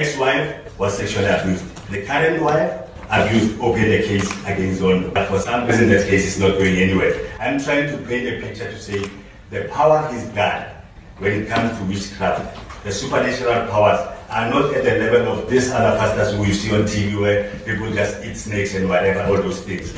ex-wife was sexually abused. The current wife abused, opened a case against Zondo. But for some reason, that case is not going anywhere. I'm trying to paint a picture to say the power he's got when it comes to witchcraft, the supernatural powers are not at the level of these other pastors who you see on TV where people just eat snakes and whatever, all those things.